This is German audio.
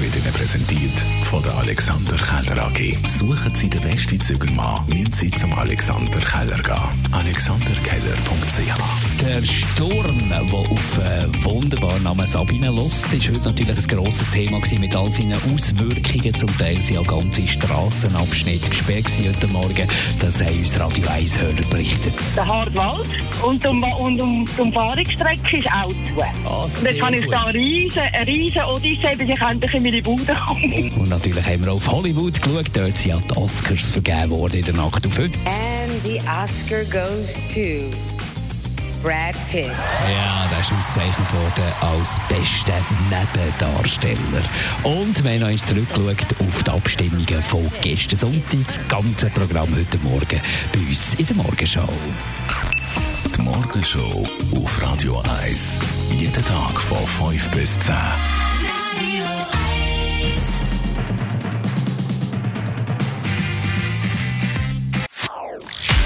wird Ihnen präsentiert von der Alexander Keller AG. Suchen Sie den besten Zügelmann, müssen Sie zum Alexander Keller gehen. AlexanderKeller.ch Der Sturm, der auf äh, wunderbaren Namen Sabine Lust ist heute natürlich ein grosses Thema gewesen mit all seinen Auswirkungen. Zum Teil sind ja ganze Strassenabschnitte gesperrt heute Morgen. Das haben uns Radio 1 Hörer berichtet. Der Hartwald und, um, und um, die Umfahrungsstrecke ist auch zu. Ah, Und jetzt habe ich da eine riesen, eine riesen Odyssee, bis ich endlich in meine Bude komme. Und natürlich haben wir auf Hollywood geschaut. Dort sind ja die Oscars vergeben worden in der Nacht auf heute. And the Oscar goes to Brad Pitt. Ja, der ist ausgezeichnet worden als bester Nebendarsteller. Und wir haben einmal zurückgeschaut auf die Abstimmungen von gestern Sonntag. Das ganze Programm heute Morgen bei uns in der Morgenshow. Die Morgenshow auf Radio 1. Jeden Tag von 5 bis 10.